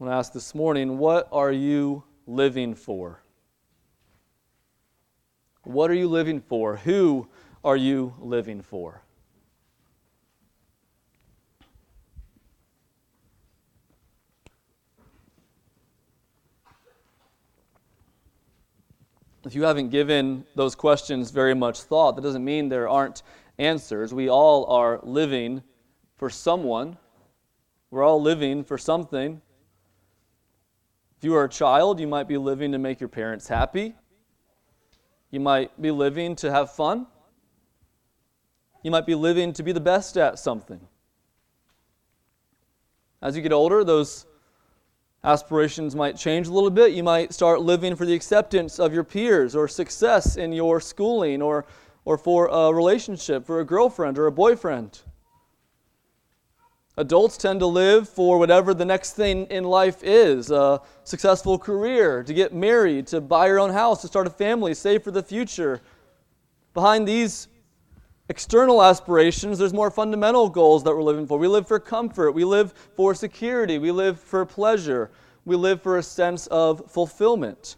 I want to ask this morning what are you living for? What are you living for? Who are you living for? If you haven't given those questions very much thought, that doesn't mean there aren't answers. We all are living for someone, we're all living for something. If you are a child, you might be living to make your parents happy. You might be living to have fun. You might be living to be the best at something. As you get older, those aspirations might change a little bit. You might start living for the acceptance of your peers or success in your schooling or, or for a relationship, for a girlfriend or a boyfriend. Adults tend to live for whatever the next thing in life is a successful career, to get married, to buy your own house, to start a family, save for the future. Behind these external aspirations, there's more fundamental goals that we're living for. We live for comfort, we live for security, we live for pleasure, we live for a sense of fulfillment.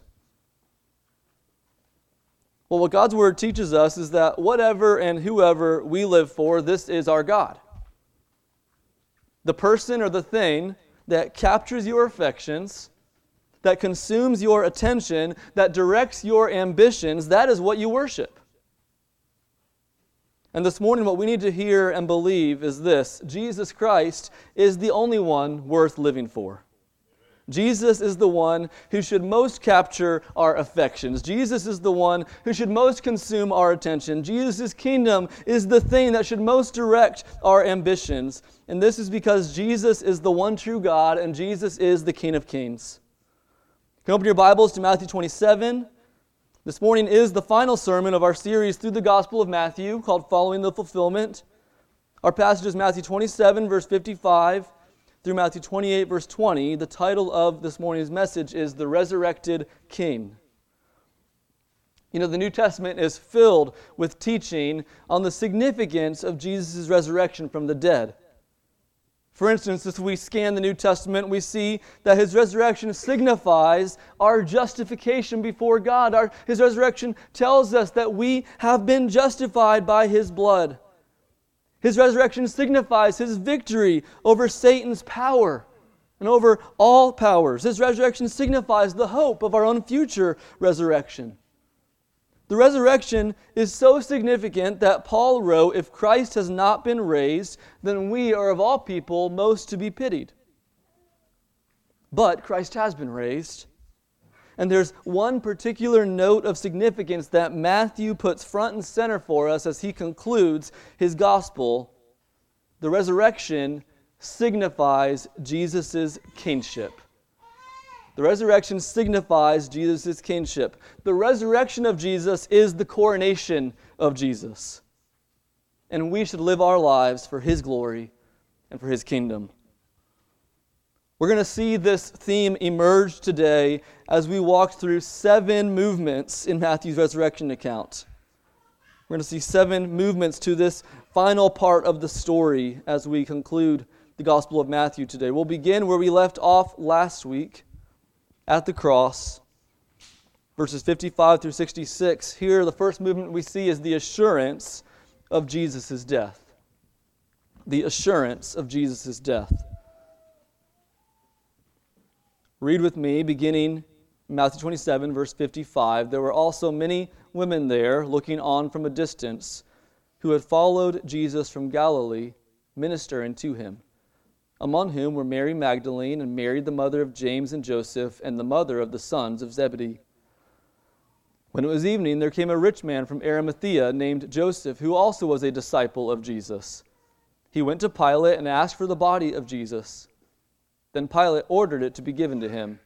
Well, what God's Word teaches us is that whatever and whoever we live for, this is our God. The person or the thing that captures your affections, that consumes your attention, that directs your ambitions, that is what you worship. And this morning, what we need to hear and believe is this Jesus Christ is the only one worth living for. Jesus is the one who should most capture our affections. Jesus is the one who should most consume our attention. Jesus' kingdom is the thing that should most direct our ambitions. And this is because Jesus is the one true God and Jesus is the King of Kings. You can open your Bibles to Matthew 27. This morning is the final sermon of our series through the Gospel of Matthew called Following the Fulfillment. Our passage is Matthew 27, verse 55 through Matthew 28, verse 20. The title of this morning's message is The Resurrected King. You know, the New Testament is filled with teaching on the significance of Jesus' resurrection from the dead. For instance, as we scan the New Testament, we see that his resurrection signifies our justification before God. Our, his resurrection tells us that we have been justified by his blood. His resurrection signifies his victory over Satan's power and over all powers. His resurrection signifies the hope of our own future resurrection. The resurrection is so significant that Paul wrote if Christ has not been raised, then we are of all people most to be pitied. But Christ has been raised. And there's one particular note of significance that Matthew puts front and center for us as he concludes his gospel. The resurrection signifies Jesus' kingship. The resurrection signifies Jesus' kingship. The resurrection of Jesus is the coronation of Jesus. And we should live our lives for his glory and for his kingdom. We're going to see this theme emerge today as we walk through seven movements in Matthew's resurrection account. We're going to see seven movements to this final part of the story as we conclude the Gospel of Matthew today. We'll begin where we left off last week at the cross, verses 55 through 66. Here, the first movement we see is the assurance of Jesus' death. The assurance of Jesus' death. Read with me, beginning Matthew 27, verse 55. There were also many women there, looking on from a distance, who had followed Jesus from Galilee, ministering to him among whom were Mary Magdalene and Mary, the mother of James and Joseph, and the mother of the sons of Zebedee. When it was evening, there came a rich man from Arimathea named Joseph, who also was a disciple of Jesus. He went to Pilate and asked for the body of Jesus. Then Pilate ordered it to be given to him.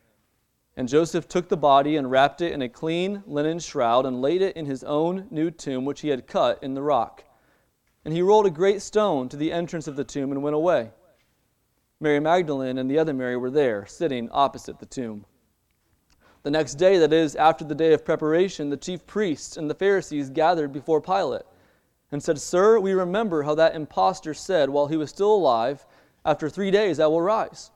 And Joseph took the body and wrapped it in a clean linen shroud and laid it in his own new tomb, which he had cut in the rock. And he rolled a great stone to the entrance of the tomb and went away. Mary Magdalene and the other Mary were there, sitting opposite the tomb. The next day, that is, after the day of preparation, the chief priests and the Pharisees gathered before Pilate and said, Sir, we remember how that impostor said while he was still alive, After three days I will rise.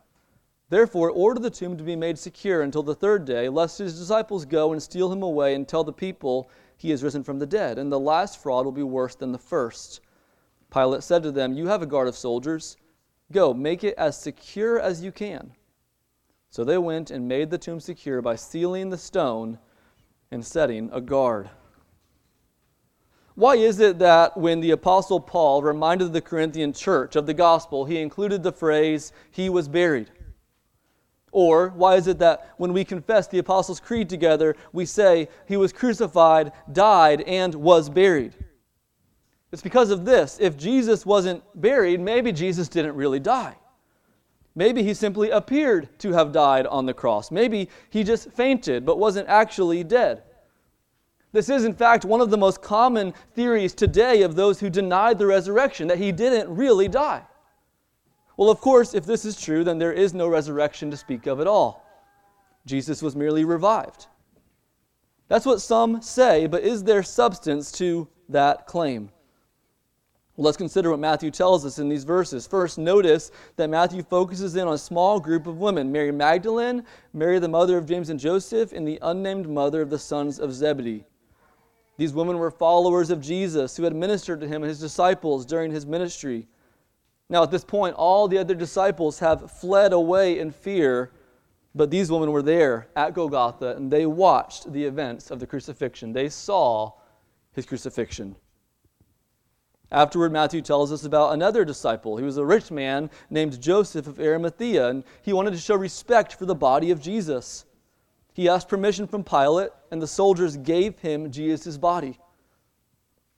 Therefore, order the tomb to be made secure until the third day, lest his disciples go and steal him away and tell the people he is risen from the dead. And the last fraud will be worse than the first. Pilate said to them, You have a guard of soldiers. Go, make it as secure as you can. So they went and made the tomb secure by sealing the stone and setting a guard. Why is it that when the Apostle Paul reminded the Corinthian church of the gospel, he included the phrase, He was buried? Or why is it that when we confess the Apostles' Creed together, we say he was crucified, died, and was buried? It's because of this. If Jesus wasn't buried, maybe Jesus didn't really die. Maybe he simply appeared to have died on the cross. Maybe he just fainted but wasn't actually dead. This is, in fact, one of the most common theories today of those who denied the resurrection that he didn't really die. Well, of course, if this is true, then there is no resurrection to speak of at all. Jesus was merely revived. That's what some say, but is there substance to that claim? Well, let's consider what Matthew tells us in these verses. First, notice that Matthew focuses in on a small group of women Mary Magdalene, Mary, the mother of James and Joseph, and the unnamed mother of the sons of Zebedee. These women were followers of Jesus who had ministered to him and his disciples during his ministry. Now, at this point, all the other disciples have fled away in fear, but these women were there at Golgotha and they watched the events of the crucifixion. They saw his crucifixion. Afterward, Matthew tells us about another disciple. He was a rich man named Joseph of Arimathea, and he wanted to show respect for the body of Jesus. He asked permission from Pilate, and the soldiers gave him Jesus' body.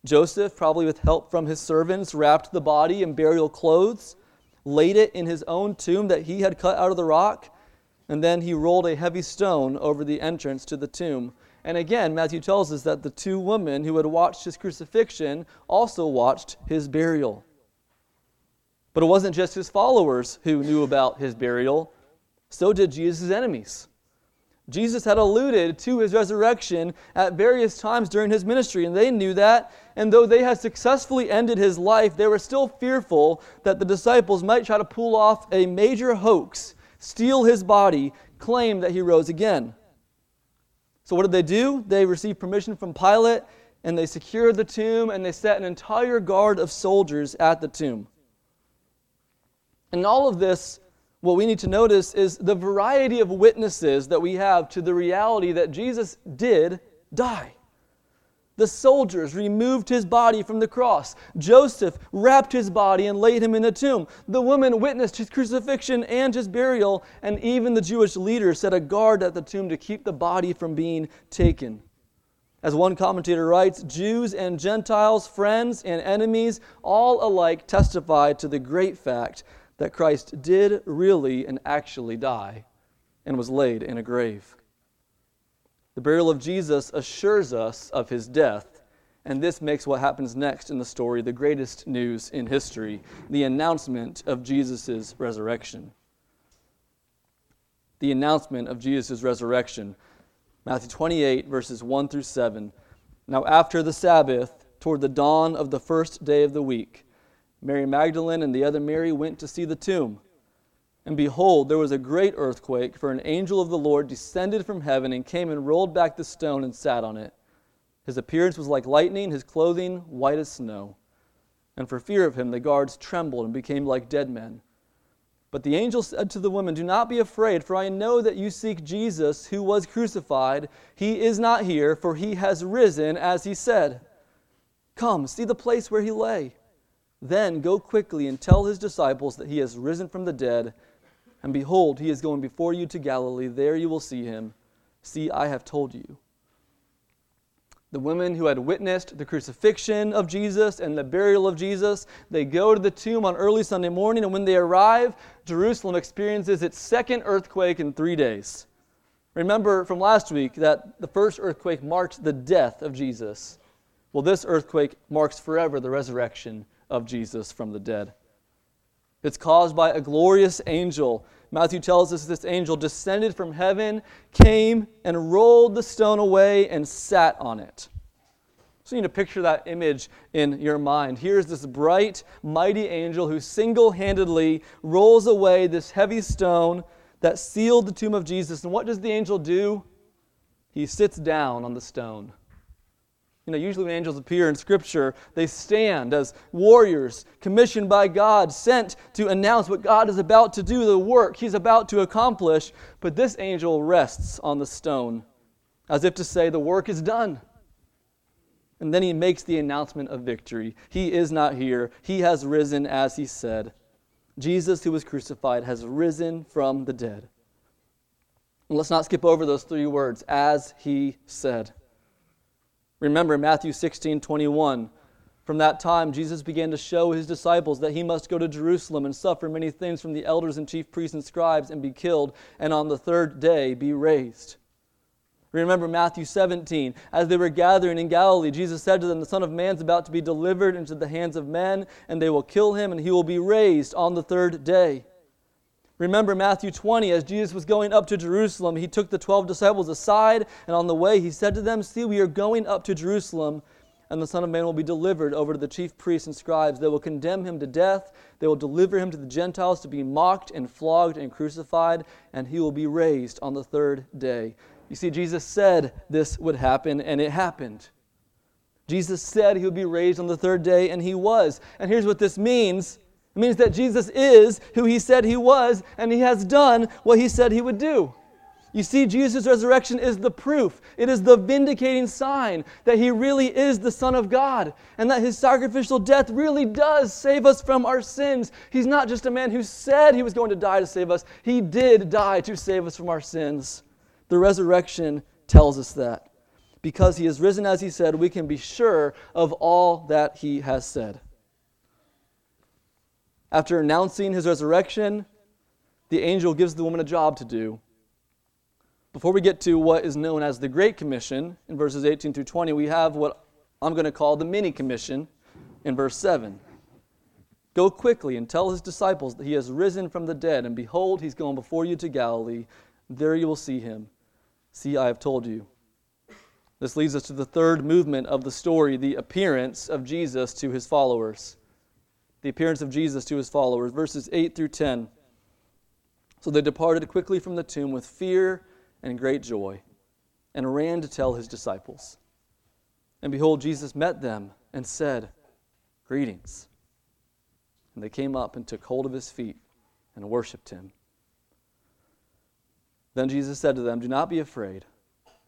Joseph, probably with help from his servants, wrapped the body in burial clothes, laid it in his own tomb that he had cut out of the rock, and then he rolled a heavy stone over the entrance to the tomb. And again, Matthew tells us that the two women who had watched his crucifixion also watched his burial. But it wasn't just his followers who knew about his burial, so did Jesus' enemies. Jesus had alluded to his resurrection at various times during his ministry, and they knew that. And though they had successfully ended his life, they were still fearful that the disciples might try to pull off a major hoax, steal his body, claim that he rose again. So, what did they do? They received permission from Pilate, and they secured the tomb, and they set an entire guard of soldiers at the tomb. And all of this what we need to notice is the variety of witnesses that we have to the reality that Jesus did die. The soldiers removed his body from the cross. Joseph wrapped his body and laid him in a tomb. The woman witnessed his crucifixion and his burial, and even the Jewish leaders set a guard at the tomb to keep the body from being taken. As one commentator writes, Jews and Gentiles, friends and enemies, all alike testify to the great fact that Christ did really and actually die and was laid in a grave. The burial of Jesus assures us of his death, and this makes what happens next in the story the greatest news in history the announcement of Jesus' resurrection. The announcement of Jesus' resurrection. Matthew 28, verses 1 through 7. Now, after the Sabbath, toward the dawn of the first day of the week, Mary Magdalene and the other Mary went to see the tomb. And behold, there was a great earthquake, for an angel of the Lord descended from heaven and came and rolled back the stone and sat on it. His appearance was like lightning, his clothing white as snow. And for fear of him, the guards trembled and became like dead men. But the angel said to the women, Do not be afraid, for I know that you seek Jesus, who was crucified. He is not here, for he has risen, as he said. Come, see the place where he lay. Then go quickly and tell his disciples that he has risen from the dead. And behold, he is going before you to Galilee. There you will see him. See, I have told you. The women who had witnessed the crucifixion of Jesus and the burial of Jesus, they go to the tomb on early Sunday morning, and when they arrive, Jerusalem experiences its second earthquake in three days. Remember from last week that the first earthquake marked the death of Jesus. Well, this earthquake marks forever the resurrection of Jesus from the dead. It's caused by a glorious angel. Matthew tells us this angel descended from heaven, came and rolled the stone away and sat on it. So you need to picture that image in your mind. Here's this bright, mighty angel who single handedly rolls away this heavy stone that sealed the tomb of Jesus. And what does the angel do? He sits down on the stone. You know, usually when angels appear in Scripture, they stand as warriors commissioned by God, sent to announce what God is about to do, the work He's about to accomplish. But this angel rests on the stone as if to say, The work is done. And then he makes the announcement of victory. He is not here, He has risen as He said. Jesus, who was crucified, has risen from the dead. And let's not skip over those three words, as He said. Remember Matthew 16 21. From that time, Jesus began to show his disciples that he must go to Jerusalem and suffer many things from the elders and chief priests and scribes and be killed, and on the third day be raised. Remember Matthew 17. As they were gathering in Galilee, Jesus said to them, The Son of Man is about to be delivered into the hands of men, and they will kill him, and he will be raised on the third day. Remember Matthew 20, as Jesus was going up to Jerusalem, he took the 12 disciples aside, and on the way he said to them, See, we are going up to Jerusalem, and the Son of Man will be delivered over to the chief priests and scribes. They will condemn him to death, they will deliver him to the Gentiles to be mocked and flogged and crucified, and he will be raised on the third day. You see, Jesus said this would happen, and it happened. Jesus said he would be raised on the third day, and he was. And here's what this means it means that Jesus is who he said he was, and he has done what he said he would do. You see, Jesus' resurrection is the proof. It is the vindicating sign that he really is the Son of God and that his sacrificial death really does save us from our sins. He's not just a man who said he was going to die to save us, he did die to save us from our sins. The resurrection tells us that. Because he has risen as he said, we can be sure of all that he has said. After announcing his resurrection, the angel gives the woman a job to do. Before we get to what is known as the Great Commission in verses 18 through 20, we have what I'm going to call the mini commission in verse 7. Go quickly and tell his disciples that he has risen from the dead, and behold, he's going before you to Galilee. There you will see him. See, I have told you. This leads us to the third movement of the story the appearance of Jesus to his followers the appearance of Jesus to his followers. Verses 8 through 10. So they departed quickly from the tomb with fear and great joy, and ran to tell his disciples. And behold, Jesus met them and said, Greetings. And they came up and took hold of his feet and worshipped him. Then Jesus said to them, Do not be afraid.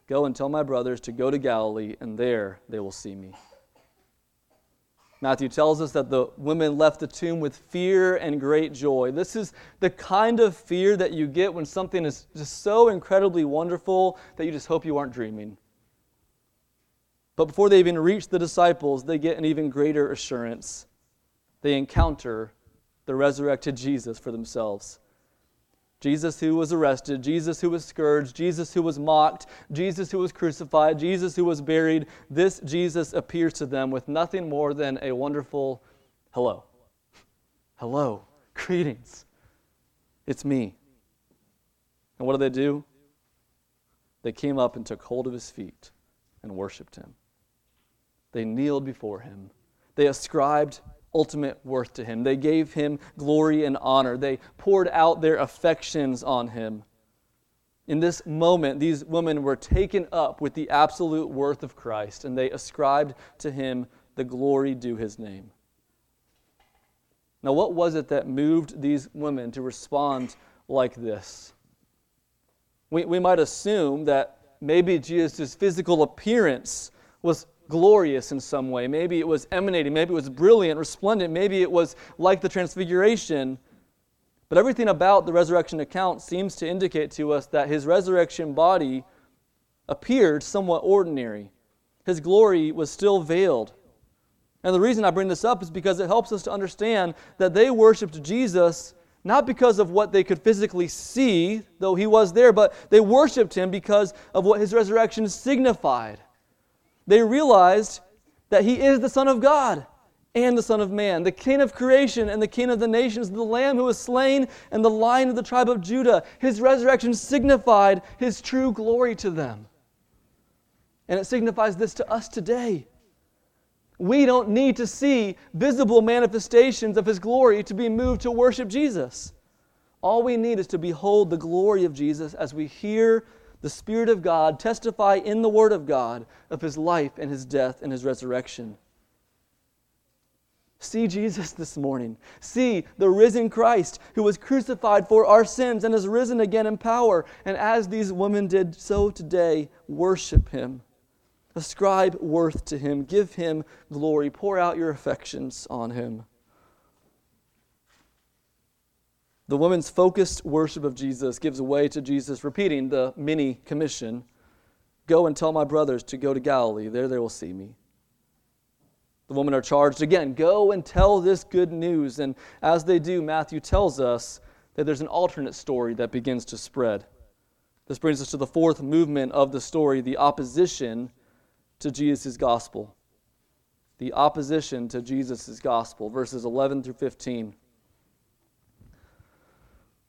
Go and tell my brothers to go to Galilee, and there they will see me. Matthew tells us that the women left the tomb with fear and great joy. This is the kind of fear that you get when something is just so incredibly wonderful that you just hope you aren't dreaming. But before they even reach the disciples, they get an even greater assurance. They encounter the resurrected Jesus for themselves. Jesus who was arrested, Jesus who was scourged, Jesus who was mocked, Jesus who was crucified, Jesus who was buried, this Jesus appears to them with nothing more than a wonderful hello. Hello. Greetings. It's me. And what do they do? They came up and took hold of his feet and worshiped him. They kneeled before him. They ascribed ultimate worth to him. They gave him glory and honor. They poured out their affections on him. In this moment, these women were taken up with the absolute worth of Christ, and they ascribed to him the glory due his name. Now, what was it that moved these women to respond like this? We, we might assume that maybe Jesus' physical appearance was glorious in some way. Maybe it was emanating. Maybe it was brilliant, resplendent. Maybe it was like the Transfiguration. But everything about the resurrection account seems to indicate to us that his resurrection body appeared somewhat ordinary. His glory was still veiled. And the reason I bring this up is because it helps us to understand that they worshiped Jesus not because of what they could physically see, though he was there, but they worshiped him because of what his resurrection signified. They realized that he is the Son of God and the Son of Man, the King of creation and the King of the nations, the Lamb who was slain and the Lion of the tribe of Judah. His resurrection signified his true glory to them. And it signifies this to us today. We don't need to see visible manifestations of his glory to be moved to worship Jesus. All we need is to behold the glory of Jesus as we hear the Spirit of God testify in the Word of God of his life and his death and his resurrection. See Jesus this morning. See the risen Christ who was crucified for our sins and has risen again in power. And as these women did so today, worship him. Ascribe worth to him. Give him glory. Pour out your affections on him. The woman's focused worship of Jesus gives way to Jesus repeating the mini commission Go and tell my brothers to go to Galilee. There they will see me. The women are charged again go and tell this good news. And as they do, Matthew tells us that there's an alternate story that begins to spread. This brings us to the fourth movement of the story the opposition to Jesus' gospel. The opposition to Jesus' gospel, verses 11 through 15.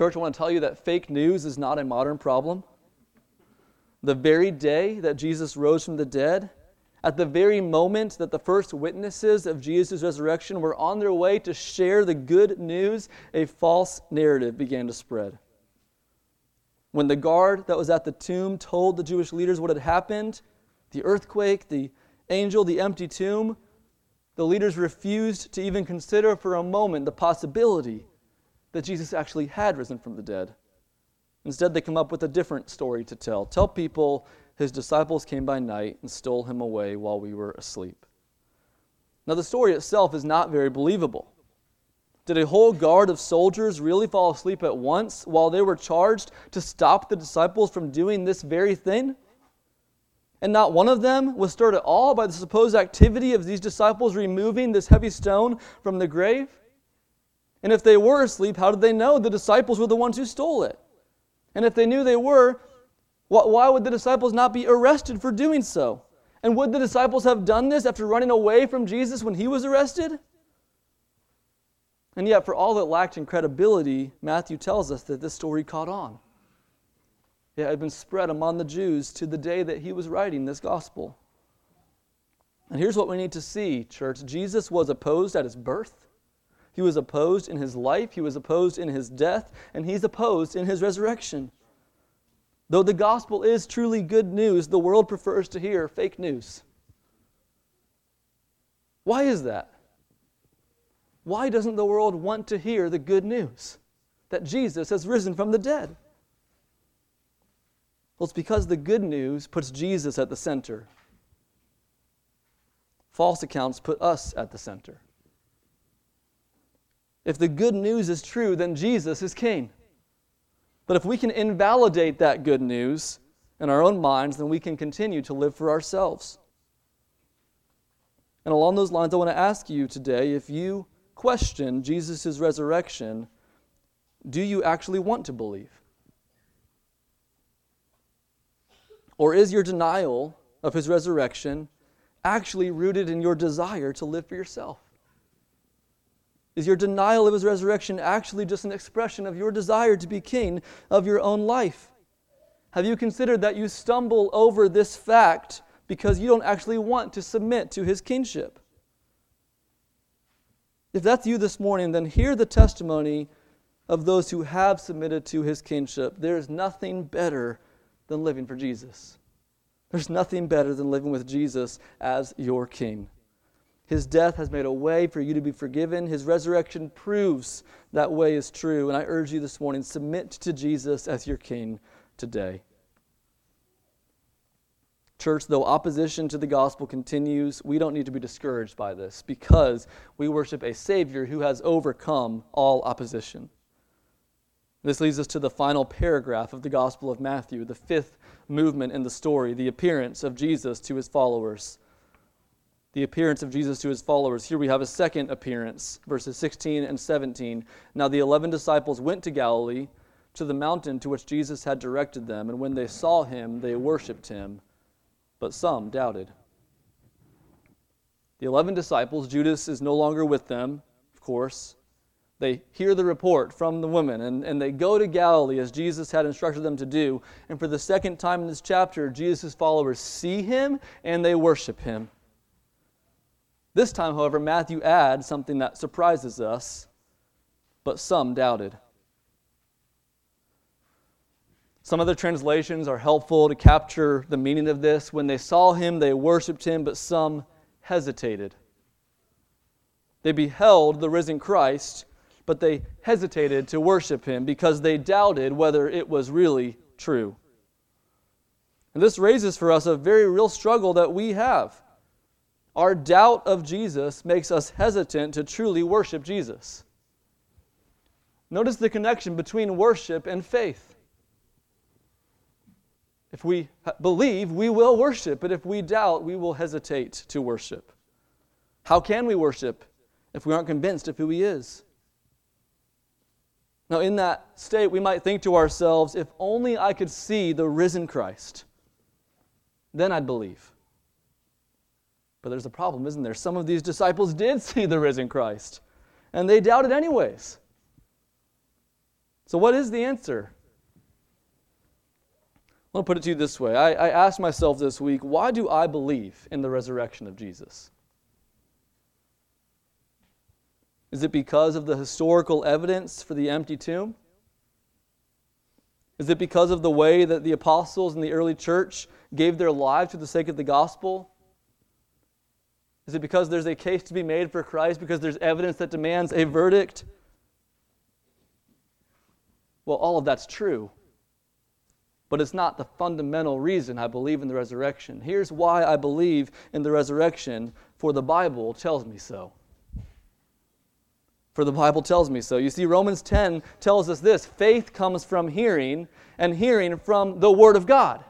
Church, I want to tell you that fake news is not a modern problem. The very day that Jesus rose from the dead, at the very moment that the first witnesses of Jesus' resurrection were on their way to share the good news, a false narrative began to spread. When the guard that was at the tomb told the Jewish leaders what had happened the earthquake, the angel, the empty tomb the leaders refused to even consider for a moment the possibility that Jesus actually had risen from the dead. Instead, they come up with a different story to tell. Tell people his disciples came by night and stole him away while we were asleep. Now, the story itself is not very believable. Did a whole guard of soldiers really fall asleep at once while they were charged to stop the disciples from doing this very thing? And not one of them was stirred at all by the supposed activity of these disciples removing this heavy stone from the grave? And if they were asleep, how did they know the disciples were the ones who stole it? And if they knew they were, why would the disciples not be arrested for doing so? And would the disciples have done this after running away from Jesus when he was arrested? And yet, for all that lacked in credibility, Matthew tells us that this story caught on. It had been spread among the Jews to the day that he was writing this gospel. And here's what we need to see, church Jesus was opposed at his birth, he was opposed in his life, he was opposed in his death, and he's opposed in his resurrection. Though the gospel is truly good news, the world prefers to hear fake news. Why is that? Why doesn't the world want to hear the good news that Jesus has risen from the dead? Well, it's because the good news puts Jesus at the center. False accounts put us at the center. If the good news is true, then Jesus is king. But if we can invalidate that good news in our own minds, then we can continue to live for ourselves. And along those lines, I want to ask you today if you question Jesus' resurrection, do you actually want to believe? Or is your denial of his resurrection actually rooted in your desire to live for yourself? Is your denial of his resurrection actually just an expression of your desire to be king of your own life? Have you considered that you stumble over this fact because you don't actually want to submit to his kingship? If that's you this morning, then hear the testimony of those who have submitted to his kingship. There is nothing better than living for Jesus. There's nothing better than living with Jesus as your king. His death has made a way for you to be forgiven. His resurrection proves that way is true. And I urge you this morning submit to Jesus as your king today. Church, though opposition to the gospel continues, we don't need to be discouraged by this because we worship a Savior who has overcome all opposition. This leads us to the final paragraph of the Gospel of Matthew, the fifth movement in the story, the appearance of Jesus to his followers. The appearance of Jesus to his followers. Here we have a second appearance, verses 16 and 17. Now the eleven disciples went to Galilee, to the mountain to which Jesus had directed them, and when they saw him, they worshipped him, but some doubted. The eleven disciples, Judas is no longer with them, of course. They hear the report from the women, and, and they go to Galilee as Jesus had instructed them to do. And for the second time in this chapter, Jesus' followers see him and they worship him. This time, however, Matthew adds something that surprises us, but some doubted. Some other translations are helpful to capture the meaning of this. When they saw him, they worshiped him, but some hesitated. They beheld the risen Christ, but they hesitated to worship him because they doubted whether it was really true. And this raises for us a very real struggle that we have. Our doubt of Jesus makes us hesitant to truly worship Jesus. Notice the connection between worship and faith. If we believe, we will worship, but if we doubt, we will hesitate to worship. How can we worship if we aren't convinced of who He is? Now, in that state, we might think to ourselves, if only I could see the risen Christ, then I'd believe. But there's a problem, isn't there? Some of these disciples did see the risen Christ, and they doubted anyways. So, what is the answer? I to put it to you this way. I, I asked myself this week, why do I believe in the resurrection of Jesus? Is it because of the historical evidence for the empty tomb? Is it because of the way that the apostles in the early church gave their lives for the sake of the gospel? Is it because there's a case to be made for Christ, because there's evidence that demands a verdict? Well, all of that's true but it's not the fundamental reason I believe in the resurrection. Here's why I believe in the resurrection, for the Bible tells me so. For the Bible tells me so. You see, Romans 10 tells us this faith comes from hearing, and hearing from the Word of God.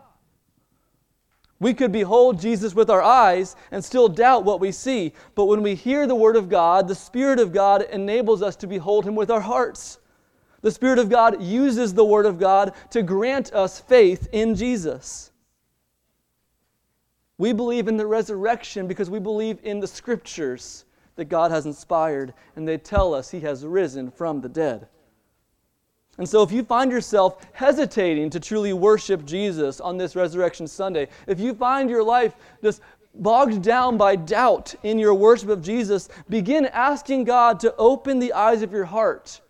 We could behold Jesus with our eyes and still doubt what we see, but when we hear the Word of God, the Spirit of God enables us to behold Him with our hearts. The Spirit of God uses the Word of God to grant us faith in Jesus. We believe in the resurrection because we believe in the Scriptures that God has inspired, and they tell us He has risen from the dead. And so, if you find yourself hesitating to truly worship Jesus on this Resurrection Sunday, if you find your life just bogged down by doubt in your worship of Jesus, begin asking God to open the eyes of your heart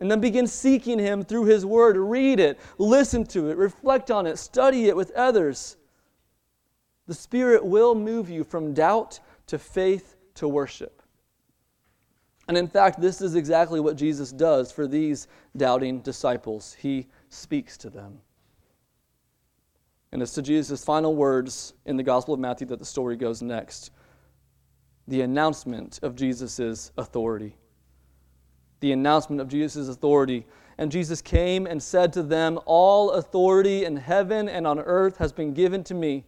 and then begin seeking Him through His Word. Read it, listen to it, reflect on it, study it with others. The Spirit will move you from doubt to faith to worship. And in fact, this is exactly what Jesus does for these doubting disciples. He speaks to them. And it's to Jesus' final words in the Gospel of Matthew that the story goes next the announcement of Jesus' authority the announcement of Jesus' authority. And Jesus came and said to them, All authority in heaven and on earth has been given to me.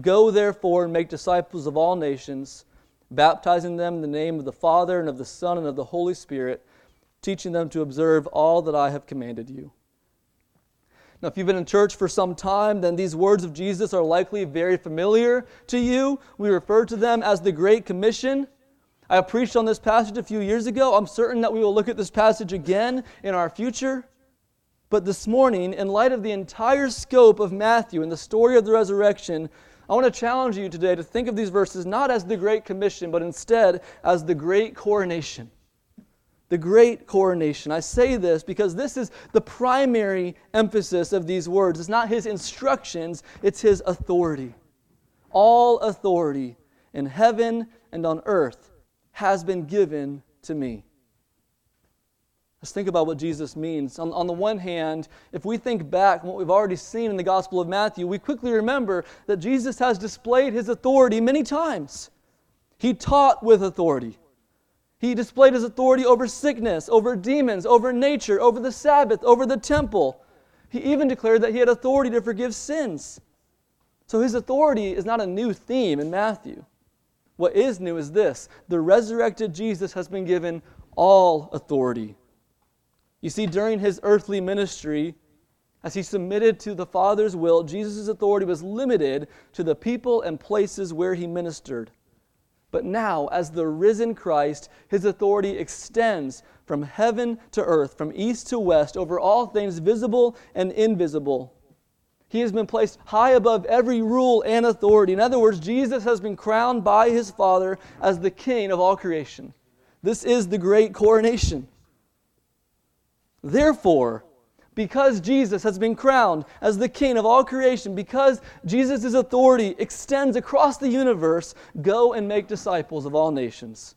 Go therefore and make disciples of all nations, baptizing them in the name of the Father and of the Son and of the Holy Spirit, teaching them to observe all that I have commanded you. Now, if you've been in church for some time, then these words of Jesus are likely very familiar to you. We refer to them as the Great Commission. I preached on this passage a few years ago. I'm certain that we will look at this passage again in our future. But this morning, in light of the entire scope of Matthew and the story of the resurrection, I want to challenge you today to think of these verses not as the Great Commission, but instead as the Great Coronation. The Great Coronation. I say this because this is the primary emphasis of these words. It's not his instructions, it's his authority. All authority in heaven and on earth has been given to me. Let's think about what Jesus means. On, on, the one hand, if we think back what we've already seen in the Gospel of Matthew, we quickly remember that Jesus has displayed his authority many times. He taught with authority. He displayed his authority over sickness, over demons, over nature, over the Sabbath, over the temple. He even declared that he had authority to forgive sins. So his authority is not a new theme in Matthew. What is new is this the resurrected Jesus has been given all authority. You see, during his earthly ministry, as he submitted to the Father's will, Jesus' authority was limited to the people and places where he ministered. But now, as the risen Christ, his authority extends from heaven to earth, from east to west, over all things visible and invisible. He has been placed high above every rule and authority. In other words, Jesus has been crowned by his Father as the King of all creation. This is the great coronation. Therefore, because Jesus has been crowned as the King of all creation, because Jesus' authority extends across the universe, go and make disciples of all nations,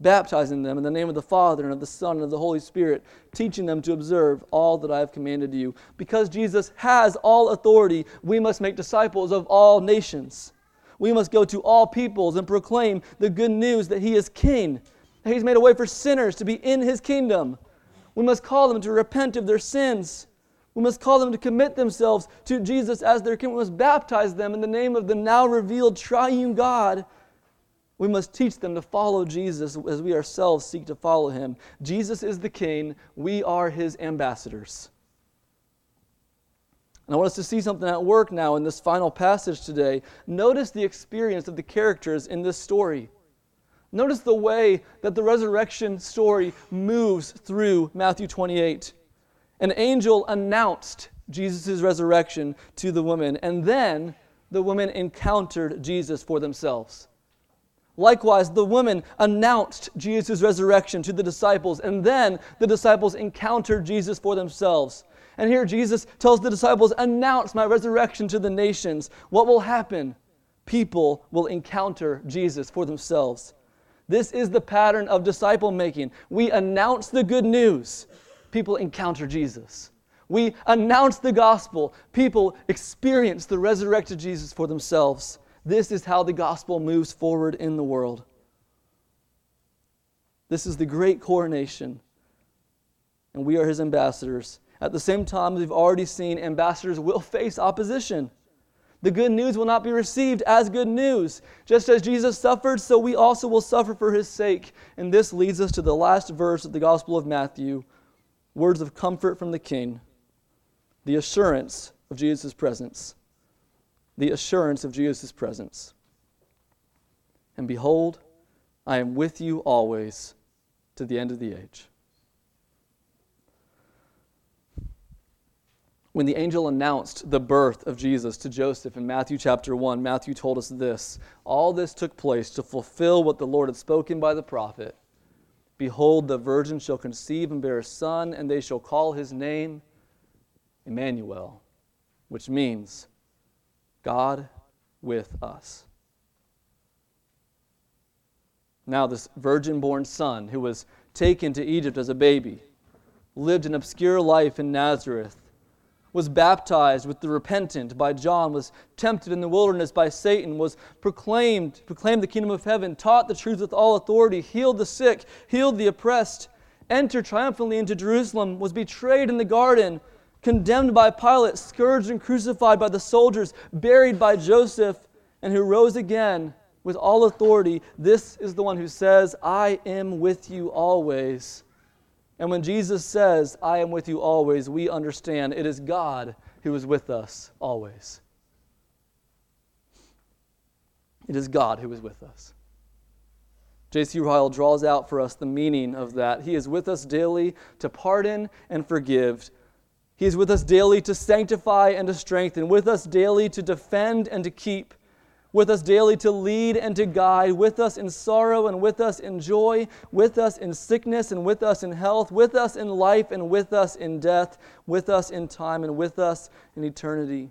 baptizing them in the name of the Father and of the Son and of the Holy Spirit, teaching them to observe all that I have commanded you. Because Jesus has all authority, we must make disciples of all nations. We must go to all peoples and proclaim the good news that He is King, that He's made a way for sinners to be in His kingdom we must call them to repent of their sins. We must call them to commit themselves to Jesus as their king. We must baptize them in the name of the now revealed triune God. We must teach them to follow Jesus as we ourselves seek to follow him. Jesus is the king, we are his ambassadors. And I want us to see something at work now in this final passage today. Notice the experience of the characters in this story. Notice the way that the resurrection story moves through Matthew 28. An angel announced Jesus' resurrection to the women, and then the women encountered Jesus for themselves. Likewise, the women announced Jesus' resurrection to the disciples, and then the disciples encountered Jesus for themselves. And here Jesus tells the disciples, Announce my resurrection to the nations. What will happen? People will encounter Jesus for themselves. This is the pattern of disciple making. We announce the good news, people encounter Jesus. We announce the gospel, people experience the resurrected Jesus for themselves. This is how the gospel moves forward in the world. This is the great coronation, and we are his ambassadors. At the same time, we've already seen ambassadors will face opposition. The good news will not be received as good news. Just as Jesus suffered, so we also will suffer for his sake. And this leads us to the last verse of the Gospel of Matthew words of comfort from the King, the assurance of Jesus' presence. The assurance of Jesus' presence. And behold, I am with you always to the end of the age. When the angel announced the birth of Jesus to Joseph in Matthew chapter 1, Matthew told us this All this took place to fulfill what the Lord had spoken by the prophet. Behold, the virgin shall conceive and bear a son, and they shall call his name Emmanuel, which means God with us. Now, this virgin born son who was taken to Egypt as a baby lived an obscure life in Nazareth was baptized with the repentant by John, was tempted in the wilderness by Satan, was proclaimed, proclaimed the kingdom of heaven, taught the truth with all authority, healed the sick, healed the oppressed, entered triumphantly into Jerusalem, was betrayed in the garden, condemned by Pilate, scourged and crucified by the soldiers, buried by Joseph, and who rose again with all authority. This is the one who says, I am with you always and when Jesus says, I am with you always, we understand it is God who is with us always. It is God who is with us. J.C. Ryle draws out for us the meaning of that. He is with us daily to pardon and forgive. He is with us daily to sanctify and to strengthen, with us daily to defend and to keep with us daily to lead and to guide, with us in sorrow and with us in joy, with us in sickness and with us in health, with us in life and with us in death, with us in time and with us in eternity.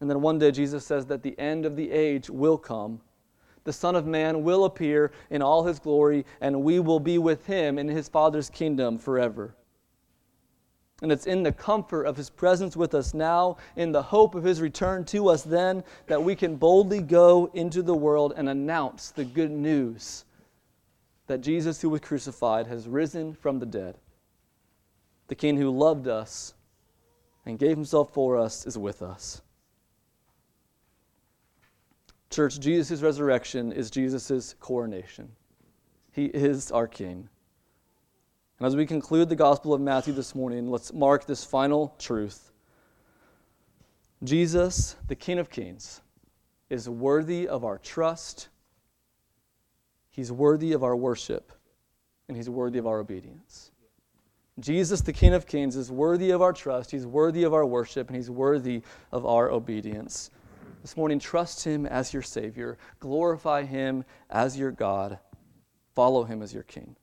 And then one day Jesus says that the end of the age will come. The Son of Man will appear in all his glory, and we will be with him in his Father's kingdom forever. And it's in the comfort of His presence with us now, in the hope of His return to us then, that we can boldly go into the world and announce the good news that Jesus, who was crucified, has risen from the dead. The King who loved us and gave Himself for us is with us. Church, Jesus' resurrection is Jesus' coronation. He is our King. And as we conclude the Gospel of Matthew this morning, let's mark this final truth. Jesus, the King of Kings, is worthy of our trust, He's worthy of our worship, and He's worthy of our obedience. Jesus, the King of Kings, is worthy of our trust, He's worthy of our worship, and He's worthy of our obedience. This morning, trust Him as your Savior, glorify Him as your God, follow Him as your King.